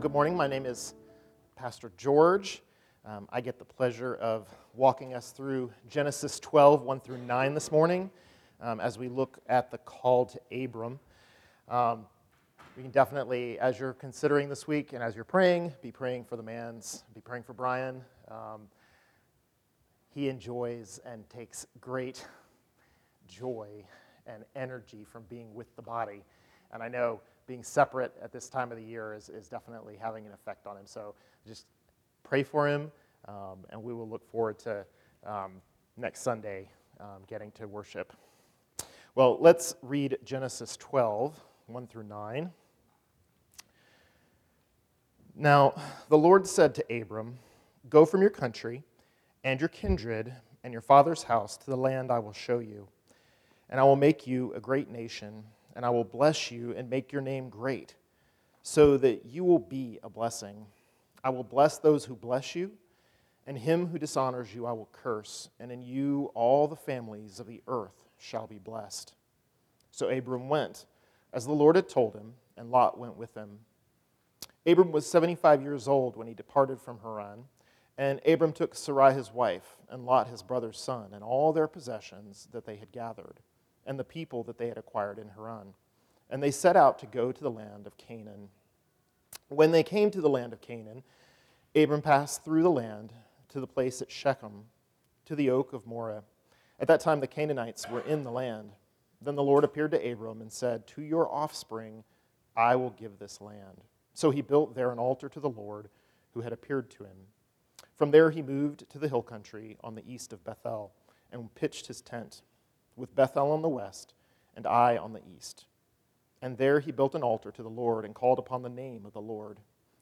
Well, good morning. My name is Pastor George. Um, I get the pleasure of walking us through Genesis 12, 1 through 9 this morning um, as we look at the call to Abram. Um, can definitely, as you're considering this week and as you're praying, be praying for the man's, be praying for Brian. Um, he enjoys and takes great joy and energy from being with the body. And I know being separate at this time of the year is, is definitely having an effect on him. So just pray for him, um, and we will look forward to um, next Sunday um, getting to worship. Well, let's read Genesis 12, 1 through 9. Now, the Lord said to Abram, Go from your country and your kindred and your father's house to the land I will show you, and I will make you a great nation and I will bless you and make your name great, so that you will be a blessing. I will bless those who bless you, and him who dishonors you I will curse, and in you all the families of the earth shall be blessed. So Abram went, as the Lord had told him, and Lot went with him. Abram was 75 years old when he departed from Haran. And Abram took Sarai his wife, and Lot his brother's son, and all their possessions that they had gathered and the people that they had acquired in Haran. And they set out to go to the land of Canaan. When they came to the land of Canaan, Abram passed through the land to the place at Shechem, to the oak of Moreh. At that time, the Canaanites were in the land. Then the Lord appeared to Abram and said, To your offspring I will give this land. So he built there an altar to the Lord who had appeared to him. From there he moved to the hill country on the east of Bethel and pitched his tent with Bethel on the west and Ai on the east. And there he built an altar to the Lord and called upon the name of the Lord.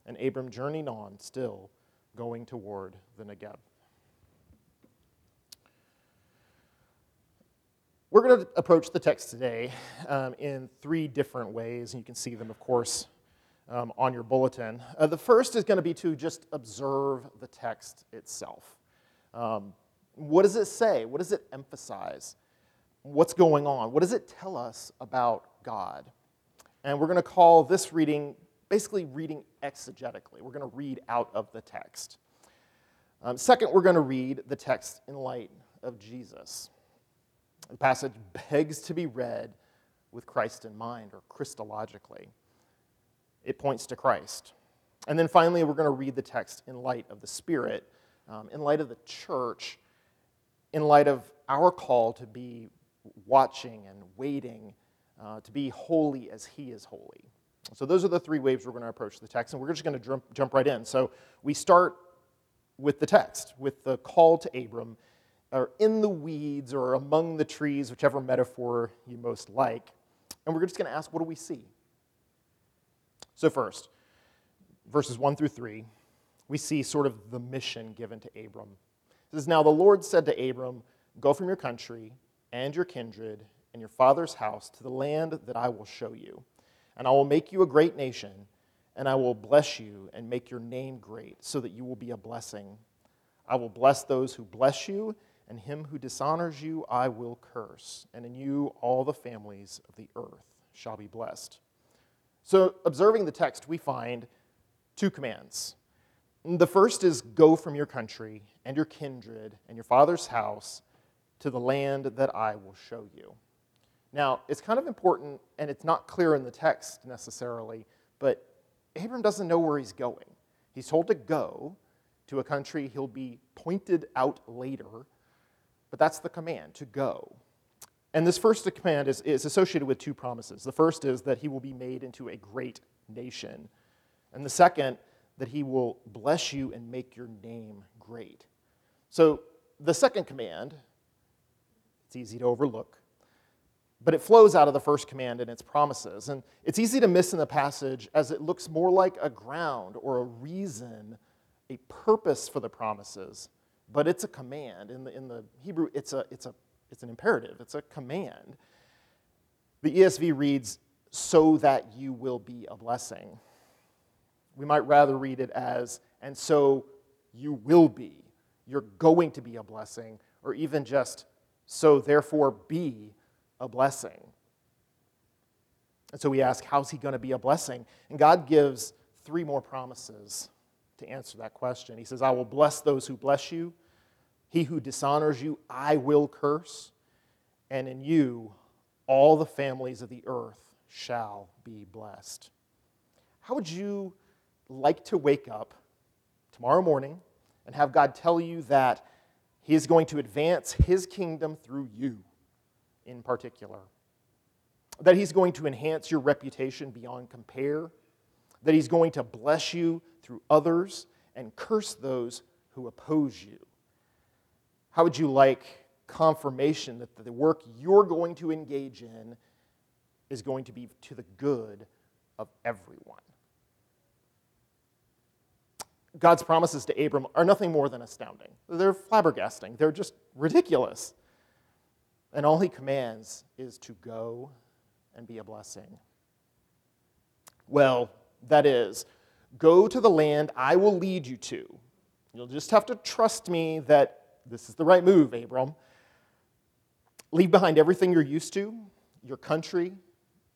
And Abram journeyed on, still going toward the Negeb. We're going to approach the text today um, in three different ways, and you can see them, of course, um, on your bulletin. Uh, the first is going to be to just observe the text itself. Um, what does it say? What does it emphasize? What's going on? What does it tell us about God? And we're going to call this reading basically reading exegetically. We're going to read out of the text. Um, second, we're going to read the text in light of Jesus. The passage begs to be read with Christ in mind or Christologically. It points to Christ. And then finally, we're going to read the text in light of the Spirit, um, in light of the church, in light of our call to be watching and waiting uh, to be holy as he is holy. So, those are the three ways we're going to approach the text, and we're just going to jump, jump right in. So, we start with the text, with the call to Abram, or in the weeds or among the trees, whichever metaphor you most like. And we're just going to ask, what do we see? So, first, verses 1 through 3, we see sort of the mission given to Abram. It says, Now the Lord said to Abram, Go from your country and your kindred and your father's house to the land that I will show you. And I will make you a great nation, and I will bless you and make your name great, so that you will be a blessing. I will bless those who bless you, and him who dishonors you I will curse. And in you all the families of the earth shall be blessed. So, observing the text, we find two commands. The first is go from your country and your kindred and your father's house to the land that I will show you. Now, it's kind of important, and it's not clear in the text necessarily, but Abram doesn't know where he's going. He's told to go to a country he'll be pointed out later, but that's the command to go. And this first command is, is associated with two promises. The first is that he will be made into a great nation, and the second, that he will bless you and make your name great. So, the second command it's easy to overlook. but it flows out of the first command and its promises. And it's easy to miss in the passage as it looks more like a ground or a reason, a purpose for the promises, but it's a command. In the, in the Hebrew, it's, a, it's, a, it's an imperative, it's a command. The ESV reads, so that you will be a blessing. We might rather read it as, and so you will be. You're going to be a blessing, or even just, so therefore be a blessing. And so we ask, how's he going to be a blessing? And God gives three more promises to answer that question. He says, I will bless those who bless you. He who dishonors you, I will curse. And in you, all the families of the earth shall be blessed. How would you like to wake up tomorrow morning and have God tell you that He is going to advance His kingdom through you in particular? That He's going to enhance your reputation beyond compare? That He's going to bless you through others and curse those who oppose you? How would you like confirmation that the work you're going to engage in is going to be to the good of everyone. God's promises to Abram are nothing more than astounding. They're flabbergasting, they're just ridiculous. And all he commands is to go and be a blessing. Well, that is, go to the land I will lead you to. You'll just have to trust me that this is the right move, Abram. Leave behind everything you're used to your country,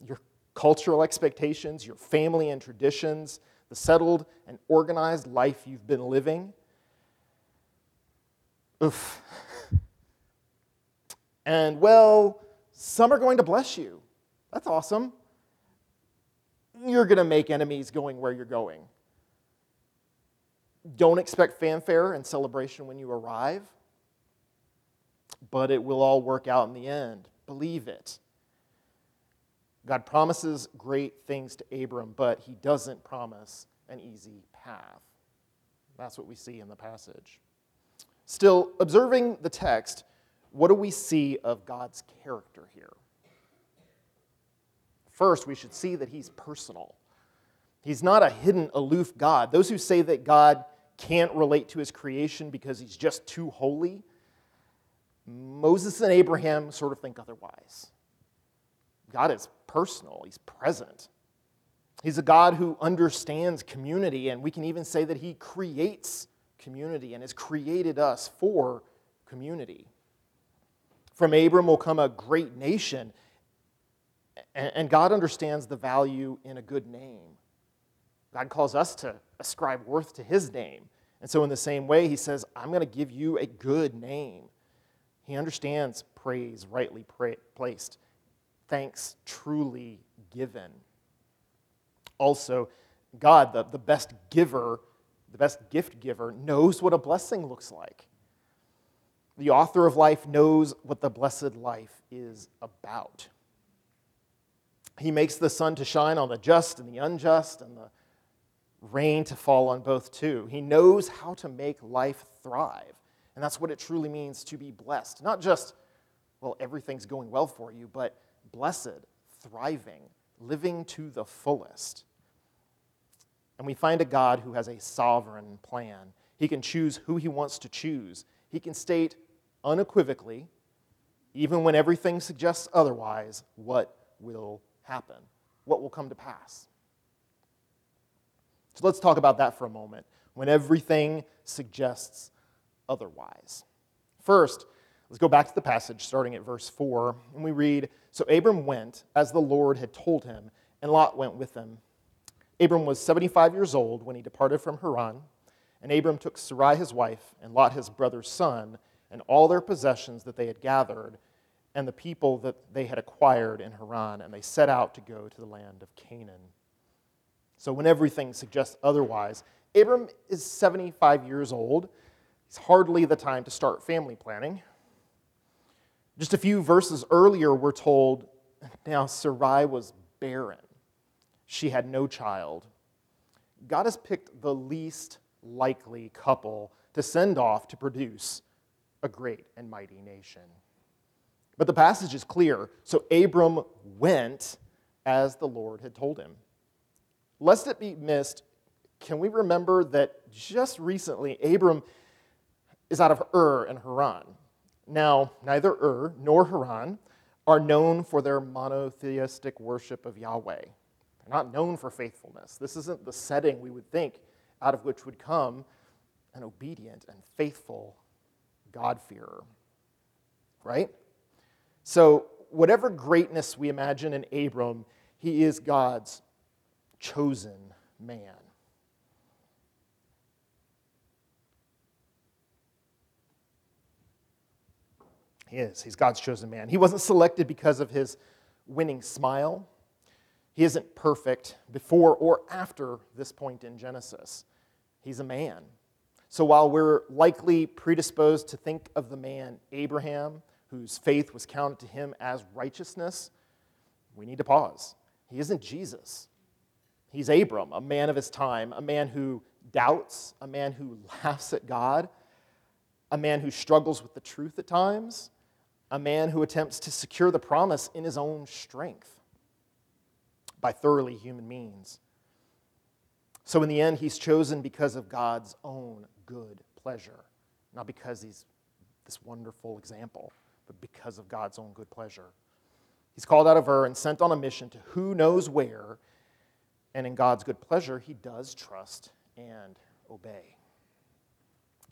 your cultural expectations, your family and traditions, the settled and organized life you've been living. Oof. And well, some are going to bless you. That's awesome. You're going to make enemies going where you're going. Don't expect fanfare and celebration when you arrive but it will all work out in the end. Believe it. God promises great things to Abram, but he doesn't promise an easy path. That's what we see in the passage. Still, observing the text, what do we see of God's character here? First, we should see that he's personal. He's not a hidden, aloof God. Those who say that God can't relate to his creation because he's just too holy, Moses and Abraham sort of think otherwise. God is personal, He's present. He's a God who understands community, and we can even say that He creates community and has created us for community. From Abram will come a great nation, and God understands the value in a good name. God calls us to ascribe worth to His name. And so, in the same way, He says, I'm going to give you a good name. He understands praise rightly placed, thanks truly given. Also, God, the, the best giver, the best gift giver, knows what a blessing looks like. The author of life knows what the blessed life is about. He makes the sun to shine on the just and the unjust, and the rain to fall on both too. He knows how to make life thrive. And that's what it truly means to be blessed. Not just, well, everything's going well for you, but blessed, thriving, living to the fullest. And we find a God who has a sovereign plan. He can choose who he wants to choose. He can state unequivocally, even when everything suggests otherwise, what will happen, what will come to pass. So let's talk about that for a moment. When everything suggests otherwise. First, let's go back to the passage starting at verse 4, and we read So Abram went as the Lord had told him, and Lot went with him. Abram was 75 years old when he departed from Haran, and Abram took Sarai his wife, and Lot his brother's son, and all their possessions that they had gathered, and the people that they had acquired in Haran, and they set out to go to the land of Canaan. So, when everything suggests otherwise, Abram is 75 years old, it's hardly the time to start family planning. Just a few verses earlier, we're told now Sarai was barren. She had no child. God has picked the least likely couple to send off to produce a great and mighty nation. But the passage is clear. So Abram went as the Lord had told him. Lest it be missed, can we remember that just recently Abram is out of Ur and Haran? Now, neither Ur nor Haran are known for their monotheistic worship of Yahweh. They're not known for faithfulness. This isn't the setting we would think out of which would come an obedient and faithful God-fearer. Right? So, whatever greatness we imagine in Abram, he is God's chosen man. He is. He's God's chosen man. He wasn't selected because of his winning smile. He isn't perfect before or after this point in Genesis. He's a man. So while we're likely predisposed to think of the man Abraham, whose faith was counted to him as righteousness, we need to pause. He isn't Jesus. He's Abram, a man of his time, a man who doubts, a man who laughs at God, a man who struggles with the truth at times, a man who attempts to secure the promise in his own strength by thoroughly human means. So, in the end, he's chosen because of God's own good pleasure, not because he's this wonderful example, but because of God's own good pleasure. He's called out of Ur and sent on a mission to who knows where, and in God's good pleasure, he does trust and obey.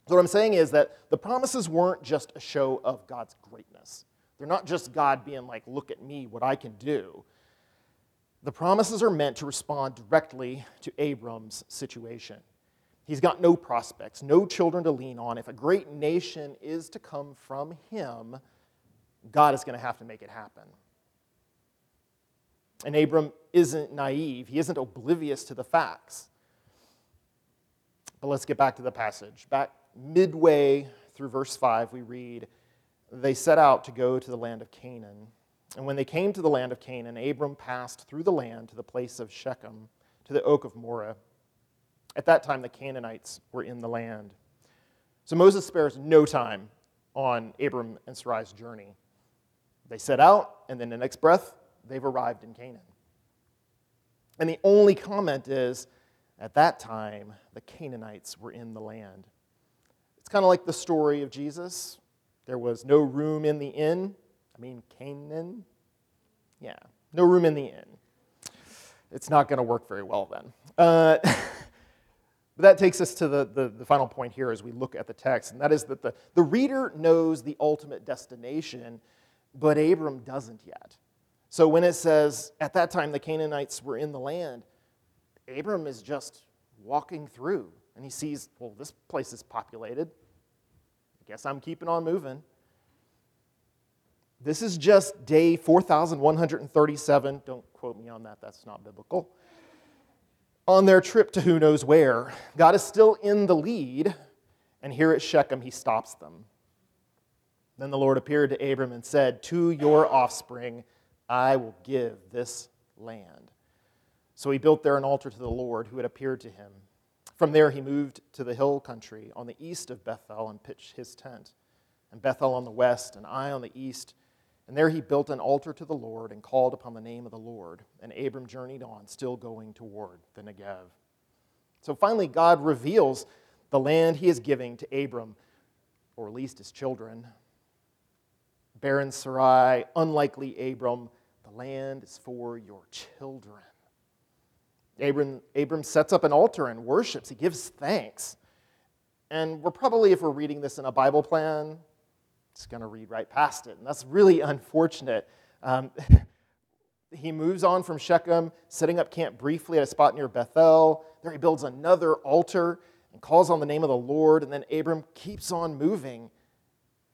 So, what I'm saying is that the promises weren't just a show of God's greatness. They're not just God being like, look at me, what I can do. The promises are meant to respond directly to Abram's situation. He's got no prospects, no children to lean on. If a great nation is to come from him, God is going to have to make it happen. And Abram isn't naive, he isn't oblivious to the facts. But let's get back to the passage. Back midway through verse 5, we read, They set out to go to the land of Canaan. And when they came to the land of Canaan, Abram passed through the land to the place of Shechem, to the oak of Moreh. At that time, the Canaanites were in the land. So Moses spares no time on Abram and Sarai's journey. They set out, and then the next breath, they've arrived in Canaan. And the only comment is, at that time, the Canaanites were in the land. Kind of like the story of Jesus. There was no room in the inn. I mean, Canaan? Yeah, no room in the inn. It's not going to work very well then. Uh, but that takes us to the, the, the, final point here as we look at the text, and that is that the, the reader knows the ultimate destination, but Abram doesn't yet. So when it says, at that time the Canaanites were in the land, Abram is just walking through and he sees, well, this place is populated. Guess I'm keeping on moving. This is just day 4,137. Don't quote me on that, that's not biblical. On their trip to who knows where, God is still in the lead, and here at Shechem, he stops them. Then the Lord appeared to Abram and said, To your offspring, I will give this land. So he built there an altar to the Lord who had appeared to him. From there he moved to the hill country on the east of Bethel and pitched his tent, and Bethel on the west, and Ai on the east. And there he built an altar to the Lord and called upon the name of the Lord. And Abram journeyed on, still going toward the Negev. So finally, God reveals the land he is giving to Abram, or at least his children. Barren Sarai, unlikely Abram, the land is for your children. Abram, Abram sets up an altar and worships. He gives thanks. And we're probably, if we're reading this in a Bible plan, just going to read right past it. And that's really unfortunate. Um, he moves on from Shechem, setting up camp briefly at a spot near Bethel. There he builds another altar and calls on the name of the Lord. And then Abram keeps on moving,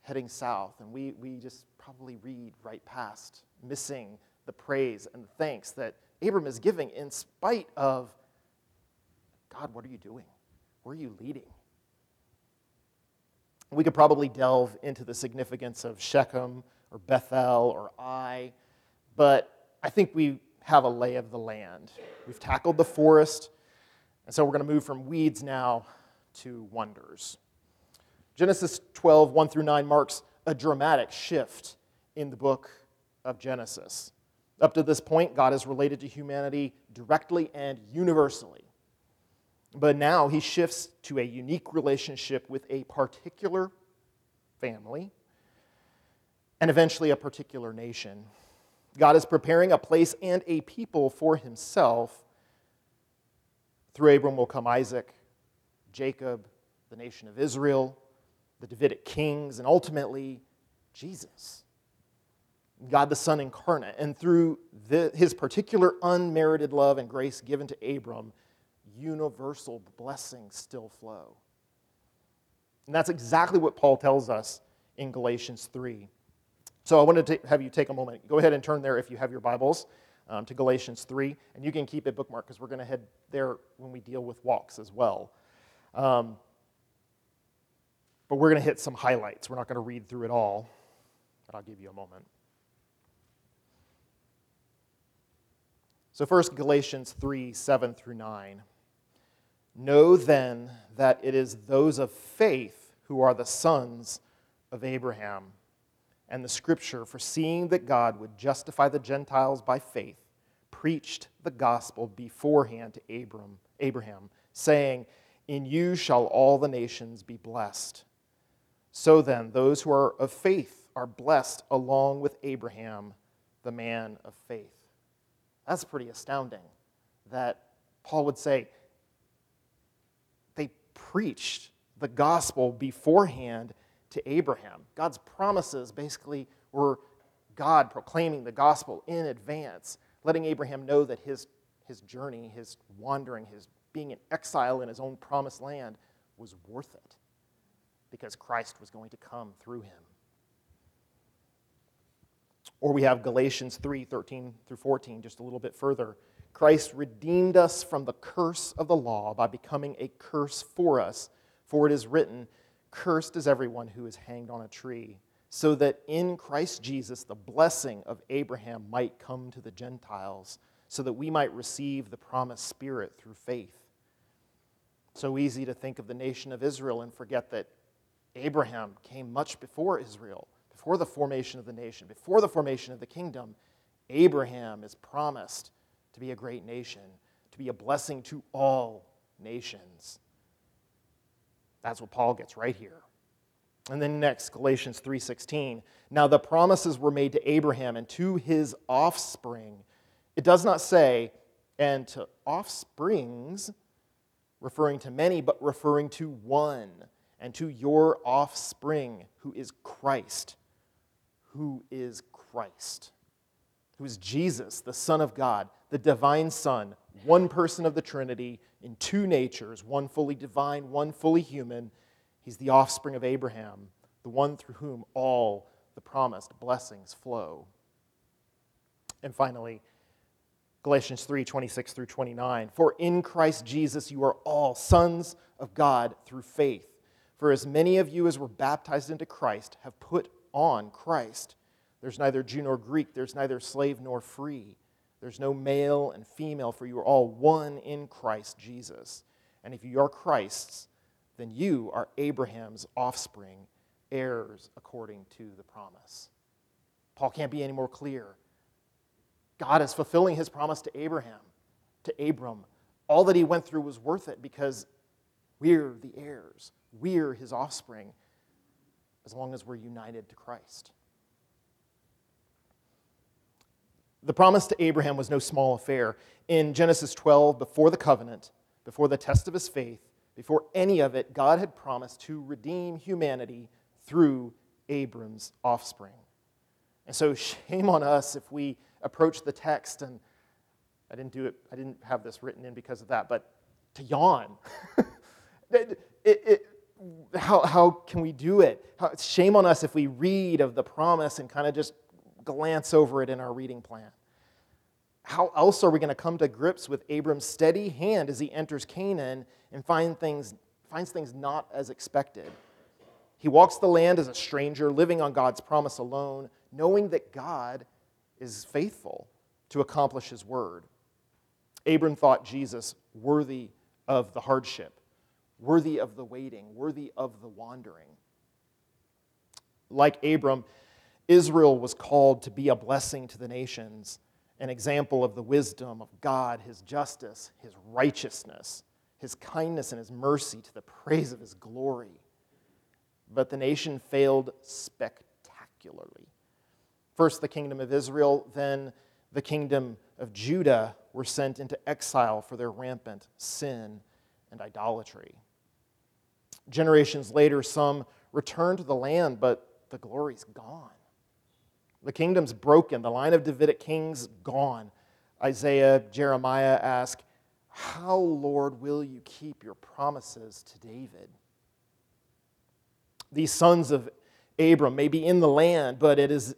heading south. And we, we just probably read right past, missing the praise and the thanks that Abram is giving in spite of God, what are you doing? Where are you leading? We could probably delve into the significance of Shechem or Bethel or Ai, but I think we have a lay of the land. We've tackled the forest, and so we're going to move from weeds now to wonders. Genesis 12, 1 through 9 marks a dramatic shift in the book of Genesis. Up to this point, God is related to humanity directly and universally. But now he shifts to a unique relationship with a particular family and eventually a particular nation. God is preparing a place and a people for himself. Through Abram will come Isaac, Jacob, the nation of Israel, the Davidic kings, and ultimately Jesus. God the Son incarnate. And through the, his particular unmerited love and grace given to Abram, universal blessings still flow. And that's exactly what Paul tells us in Galatians 3. So I wanted to have you take a moment. Go ahead and turn there if you have your Bibles um, to Galatians 3, and you can keep it bookmarked because we're going to head there when we deal with walks as well. Um, but we're going to hit some highlights. We're not going to read through it all, but I'll give you a moment. So, first, Galatians 3 7 through 9. Know then that it is those of faith who are the sons of Abraham. And the scripture, foreseeing that God would justify the Gentiles by faith, preached the gospel beforehand to Abram, Abraham, saying, In you shall all the nations be blessed. So then, those who are of faith are blessed along with Abraham, the man of faith. That's pretty astounding that Paul would say, they preached the gospel beforehand to Abraham. God's promises basically were God proclaiming the gospel in advance, letting Abraham know that his, his journey, his wandering, his being in exile in his own promised land was worth it because Christ was going to come through him. Or we have Galatians 3 13 through 14, just a little bit further. Christ redeemed us from the curse of the law by becoming a curse for us. For it is written, Cursed is everyone who is hanged on a tree, so that in Christ Jesus the blessing of Abraham might come to the Gentiles, so that we might receive the promised Spirit through faith. So easy to think of the nation of Israel and forget that Abraham came much before Israel, before the formation of the nation, before the formation of the kingdom. Abraham is promised to be a great nation, to be a blessing to all nations. That's what Paul gets right here. And then next, Galatians 3:16. Now the promises were made to Abraham and to his offspring. It does not say and to offsprings, referring to many, but referring to one, and to your offspring, who is Christ. Who is Christ? Who is Jesus, the Son of God the divine Son, one person of the Trinity in two natures, one fully divine, one fully human. He's the offspring of Abraham, the one through whom all the promised blessings flow. And finally, Galatians 3 26 through 29. For in Christ Jesus you are all sons of God through faith. For as many of you as were baptized into Christ have put on Christ. There's neither Jew nor Greek, there's neither slave nor free there's no male and female, for you are all one in Christ Jesus. And if you are Christ's, then you are Abraham's offspring, heirs according to the promise. Paul can't be any more clear. God is fulfilling his promise to Abraham, to Abram. All that he went through was worth it because we're the heirs, we're his offspring, as long as we're united to Christ. The promise to Abraham was no small affair. In Genesis 12, before the covenant, before the test of his faith, before any of it, God had promised to redeem humanity through Abram's offspring. And so, shame on us if we approach the text, and I didn't do it, I didn't have this written in because of that, but to yawn. it, it, how, how can we do it? How, shame on us if we read of the promise and kind of just glance over it in our reading plan. How else are we going to come to grips with Abram's steady hand as he enters Canaan and find things, finds things not as expected? He walks the land as a stranger, living on God's promise alone, knowing that God is faithful to accomplish his word. Abram thought Jesus worthy of the hardship, worthy of the waiting, worthy of the wandering. Like Abram, Israel was called to be a blessing to the nations, an example of the wisdom of God, his justice, his righteousness, his kindness, and his mercy to the praise of his glory. But the nation failed spectacularly. First, the kingdom of Israel, then, the kingdom of Judah were sent into exile for their rampant sin and idolatry. Generations later, some returned to the land, but the glory's gone. The kingdom's broken, the line of Davidic kings gone. Isaiah, Jeremiah ask, How, Lord, will you keep your promises to David? These sons of Abram may be in the land, but it is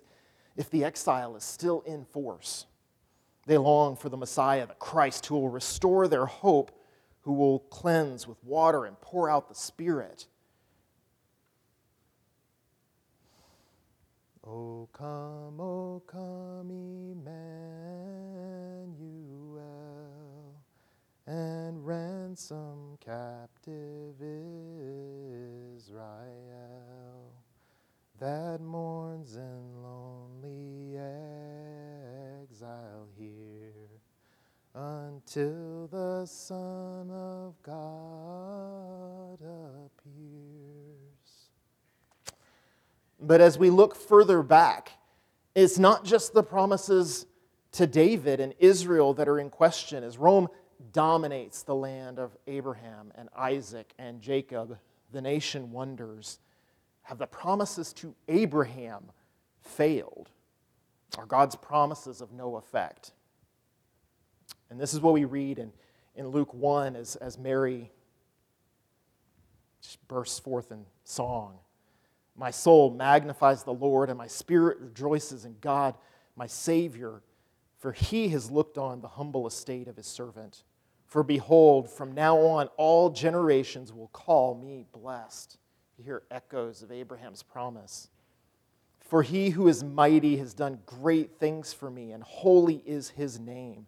if the exile is still in force. They long for the Messiah, the Christ, who will restore their hope, who will cleanse with water and pour out the Spirit. O come, O come, Emmanuel, and ransom captive Israel that mourns in lonely exile here until the Son of God appears. But as we look further back, it's not just the promises to David and Israel that are in question as Rome dominates the land of Abraham and Isaac and Jacob. The nation wonders have the promises to Abraham failed? Are God's promises of no effect? And this is what we read in, in Luke 1 as, as Mary bursts forth in song. My soul magnifies the Lord, and my spirit rejoices in God, my Savior, for he has looked on the humble estate of his servant. For behold, from now on all generations will call me blessed. You hear echoes of Abraham's promise. For he who is mighty has done great things for me, and holy is his name.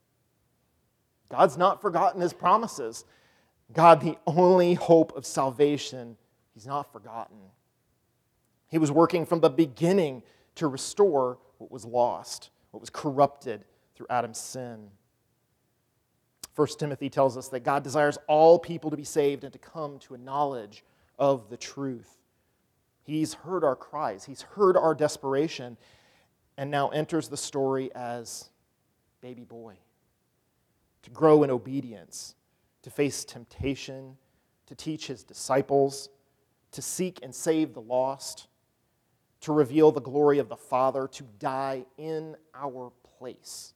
God's not forgotten his promises. God, the only hope of salvation, he's not forgotten. He was working from the beginning to restore what was lost, what was corrupted through Adam's sin. 1 Timothy tells us that God desires all people to be saved and to come to a knowledge of the truth. He's heard our cries, He's heard our desperation, and now enters the story as baby boy to grow in obedience, to face temptation, to teach His disciples, to seek and save the lost, to reveal the glory of the Father, to die in our place,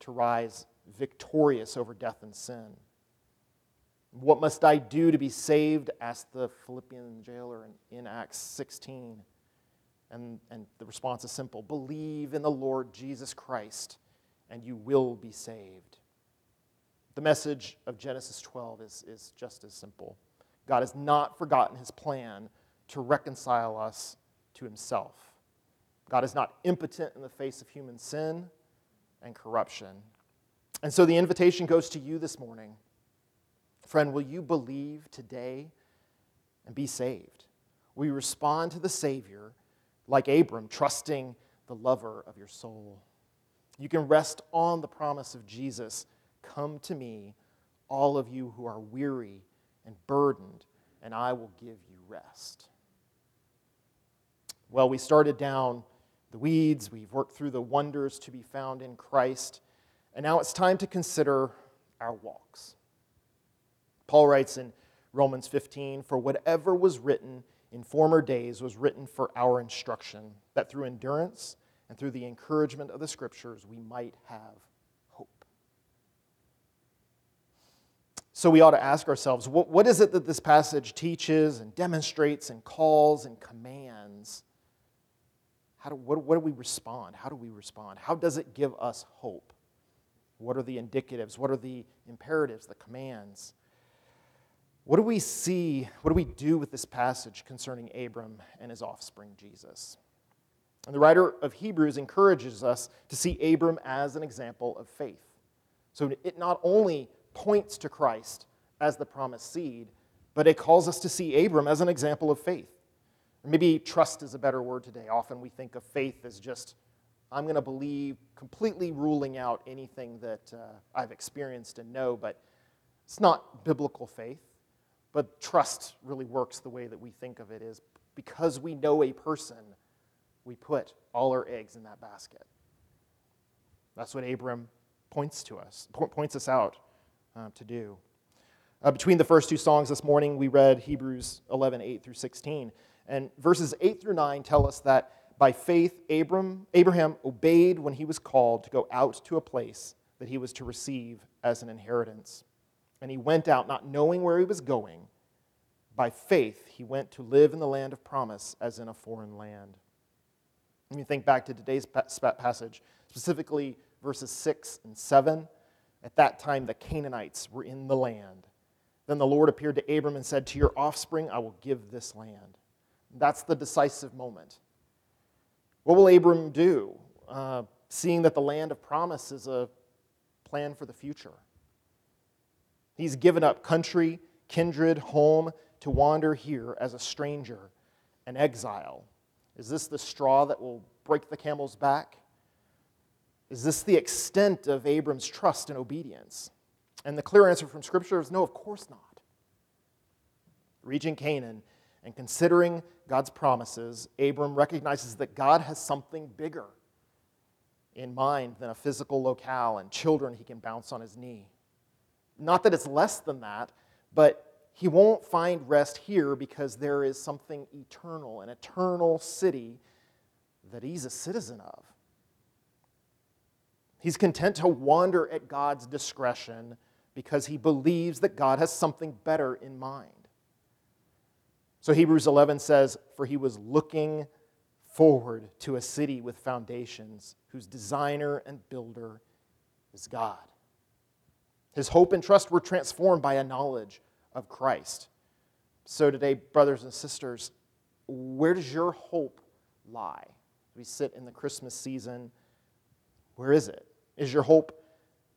to rise victorious over death and sin. What must I do to be saved? asked the Philippian jailer in, Acts 16. And, and the response is simple believe in the Lord Jesus Christ, and you will be saved. The message of Genesis 12 is, is just as simple. God has not forgotten his plan to reconcile us to himself. God is not impotent in the face of human sin and corruption. And so the invitation goes to you this morning. Friend, will you believe today and be saved? Will you respond to the Savior like Abram, trusting the lover of your soul? You can rest on the promise of Jesus Come to me, all of you who are weary and burdened, and I will give you rest. Well, we started down the weeds, we've worked through the wonders to be found in Christ. And now it's time to consider our walks. Paul writes in Romans 15 For whatever was written in former days was written for our instruction, that through endurance and through the encouragement of the Scriptures we might have hope. So we ought to ask ourselves what, what is it that this passage teaches and demonstrates and calls and commands? how do, what, what do we respond? How do we respond? How does it give us hope? What are the indicatives? What are the imperatives, the commands? What do we see? What do we do with this passage concerning Abram and his offspring, Jesus? And the writer of Hebrews encourages us to see Abram as an example of faith. So it not only points to Christ as the promised seed, but it calls us to see Abram as an example of faith. maybe trust is a better word today. Often we think of faith as just, I'm going to believe, completely ruling out anything that uh, I've experienced and know, but it's not biblical faith. But trust really works the way that we think of it is because we know a person, we put all our eggs in that basket. That's what Abram points to us, points us out uh, to do. Uh, between the first two songs this morning, we read Hebrews 11, 8 through 16. And verses 8 through 9 tell us that by faith, Abram, Abraham obeyed when he was called to go out to a place that he was to receive as an inheritance. And he went out not knowing where he was going. By faith, he went to live in the land of promise as in a foreign land. Let me think back to today's passage, specifically verses 6 and 7, at that time the Canaanites were in the land. Then the Lord appeared to Abram and said, To your offspring I will give this land. That's the decisive moment. What will Abram do, uh, seeing that the land of promise is a plan for the future? He's given up country, kindred, home to wander here as a stranger, an exile. Is this the straw that will break the camel's back? Is this the extent of Abram's trust and obedience? And the clear answer from Scripture is no, of course not. Reaching Canaan and considering God's promises, Abram recognizes that God has something bigger in mind than a physical locale and children he can bounce on his knee. Not that it's less than that, but he won't find rest here because there is something eternal, an eternal city that he's a citizen of. He's content to wander at God's discretion because he believes that God has something better in mind. So Hebrews 11 says, For he was looking forward to a city with foundations, whose designer and builder is God. His hope and trust were transformed by a knowledge of Christ. So today, brothers and sisters, where does your hope lie? We sit in the Christmas season. Where is it? Is your hope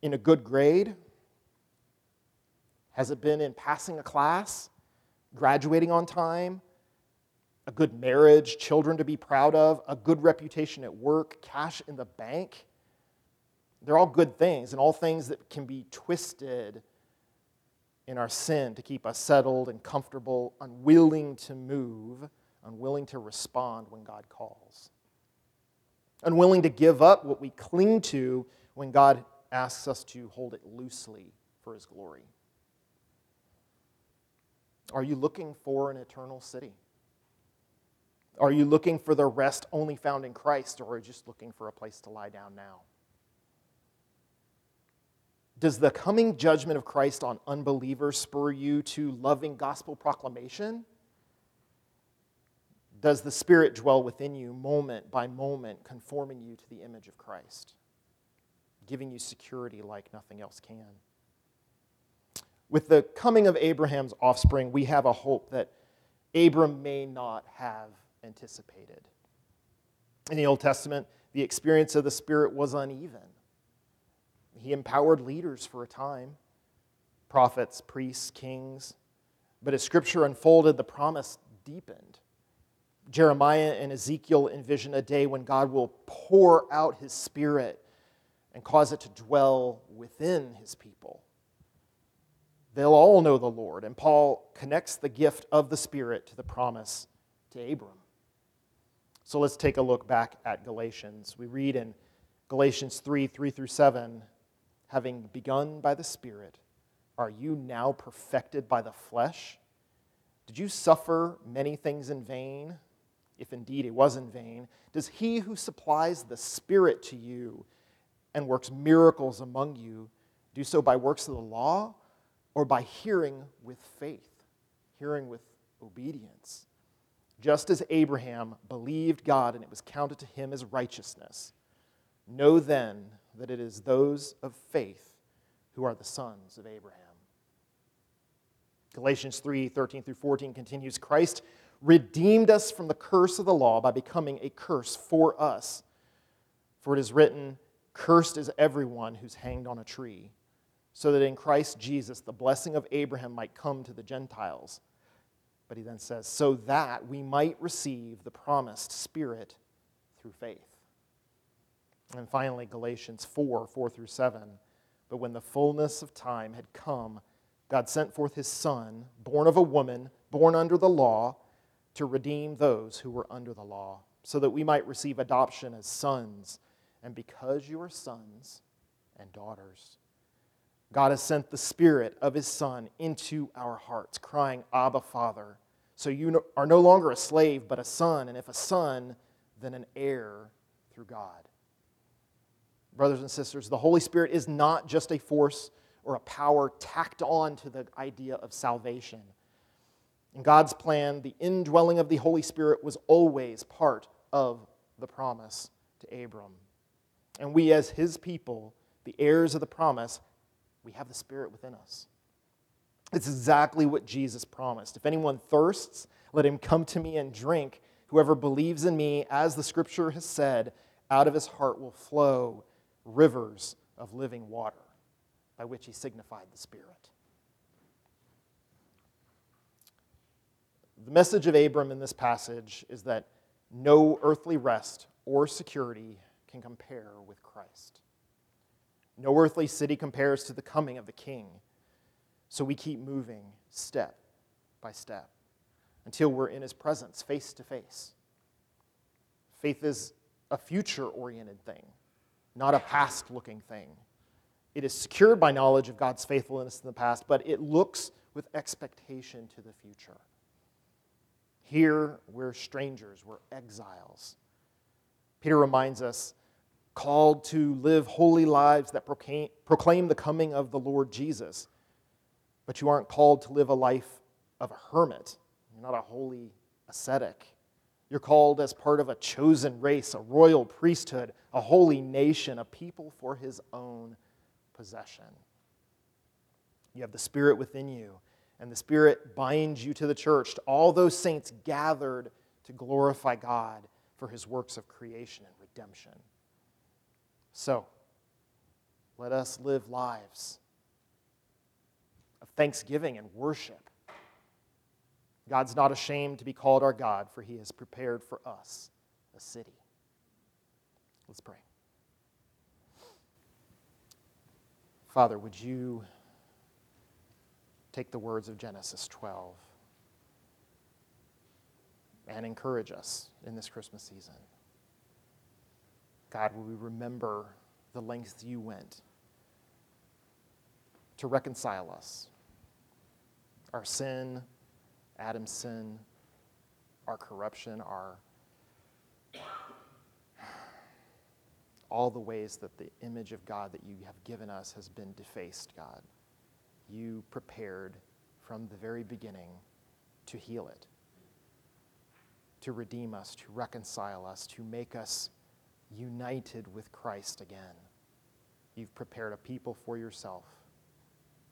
in a good grade? Has it been in passing a class, graduating on time, a good marriage, children to be proud of, a good reputation at work, cash in the bank? They're all good things and all things that can be twisted in our sin to keep us settled and comfortable, unwilling to move, unwilling to respond when God calls, unwilling to give up what we cling to when God asks us to hold it loosely for His glory. Are you looking for an eternal city? Are you looking for the rest only found in Christ, or are you just looking for a place to lie down now? Does the coming judgment of Christ on unbelievers spur you to loving gospel proclamation? Does the Spirit dwell within you moment by moment, conforming you to the image of Christ? Giving you security like nothing else can. With the coming of Abraham's offspring, we have a hope that Abram may not have anticipated. In the Old Testament, the experience of the Spirit was uneven. He empowered leaders for a time prophets, priests, kings. But as Scripture unfolded, the promise deepened. Jeremiah and Ezekiel envision a day when God will pour out his Spirit and cause it to dwell within his people. They'll all know the Lord. And Paul connects the gift of the Spirit to the promise to Abram. So let's take a look back at Galatians. We read in Galatians 3 3 through 7 having begun by the Spirit, are you now perfected by the flesh? Did you suffer many things in vain? If indeed it was in vain, does he who supplies the Spirit to you and works miracles among you do so by works of the law or by hearing with faith, hearing with obedience. just as Abraham believed God and it was counted to him as righteousness, know then that it is those of faith who are the sons of Abraham. Galatians 3 13 through 14 continues Christ redeemed us from the curse of the law by becoming a curse for us. For it is written, Cursed is everyone who's hanged on a tree, so that in Christ Jesus the blessing of Abraham might come to the Gentiles. But he then says, So that we might receive the promised Spirit through faith. And finally, Galatians 4 4 through 7. But when the fullness of time had come, God sent forth his Son, born of a woman, born under the law, to redeem those who were under the law, so that we might receive adoption as sons. And because you are sons and daughters, God has sent the Spirit of his Son into our hearts, crying, Abba, Father. So you are no longer a slave, but a son, and if a son, then an heir through God. Brothers and sisters, the Holy Spirit is not just a force or a power tacked on to the idea of salvation. In God's plan, the indwelling of the Holy Spirit was always part of the promise to Abram. And we, as his people, the heirs of the promise, we have the Spirit within us. It's exactly what Jesus promised. If anyone thirsts, let him come to me and drink. Whoever believes in me, as the scripture has said, out of his heart will flow rivers of living water, by which he signified the Spirit. The message of Abram in this passage is that no earthly rest or security can compare with Christ. No earthly city compares to the coming of the King. So we keep moving step by step until we're in his presence face to face. Faith is a future oriented thing, not a past looking thing. It is secured by knowledge of God's faithfulness in the past, but it looks with expectation to the future. Here, we're strangers, we're exiles. Peter reminds us called to live holy lives that proclaim the coming of the Lord Jesus. But you aren't called to live a life of a hermit. You're not a holy ascetic. You're called as part of a chosen race, a royal priesthood, a holy nation, a people for his own possession. You have the Spirit within you, and the Spirit binds you to the church, to all those saints gathered to glorify God for his works of creation and redemption. So, let us live lives of thanksgiving and worship. God's not ashamed to be called our God, for he has prepared for us a city. Let's pray. Father, would you take the words of Genesis 12 and encourage us in this Christmas season? God, will we remember the lengths you went to reconcile us? Our sin, Adam's sin, our corruption, our all the ways that the image of God that you have given us has been defaced, God. You prepared from the very beginning to heal it, to redeem us, to reconcile us, to make us united with Christ again. You've prepared a people for yourself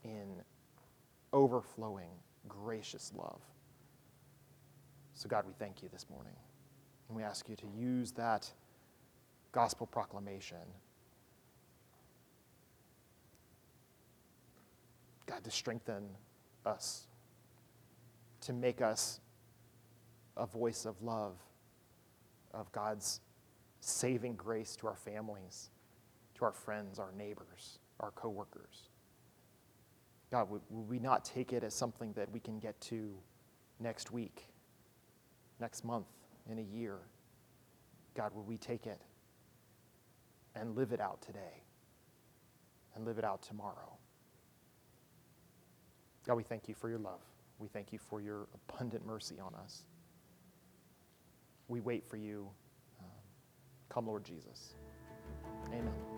in overflowing, gracious love. So, God, we thank you this morning. And we ask you to use that gospel proclamation, God, to strengthen us, to make us a voice of love, of God's saving grace to our families, to our friends, our neighbors, our coworkers. God, would, would we not take it as something that we can get to next week, next month, in a year? God, would we take it and live it out today and live it out tomorrow? God, we thank you for your love. We thank you for your abundant mercy on us. We wait for you Come, Lord Jesus. Amen.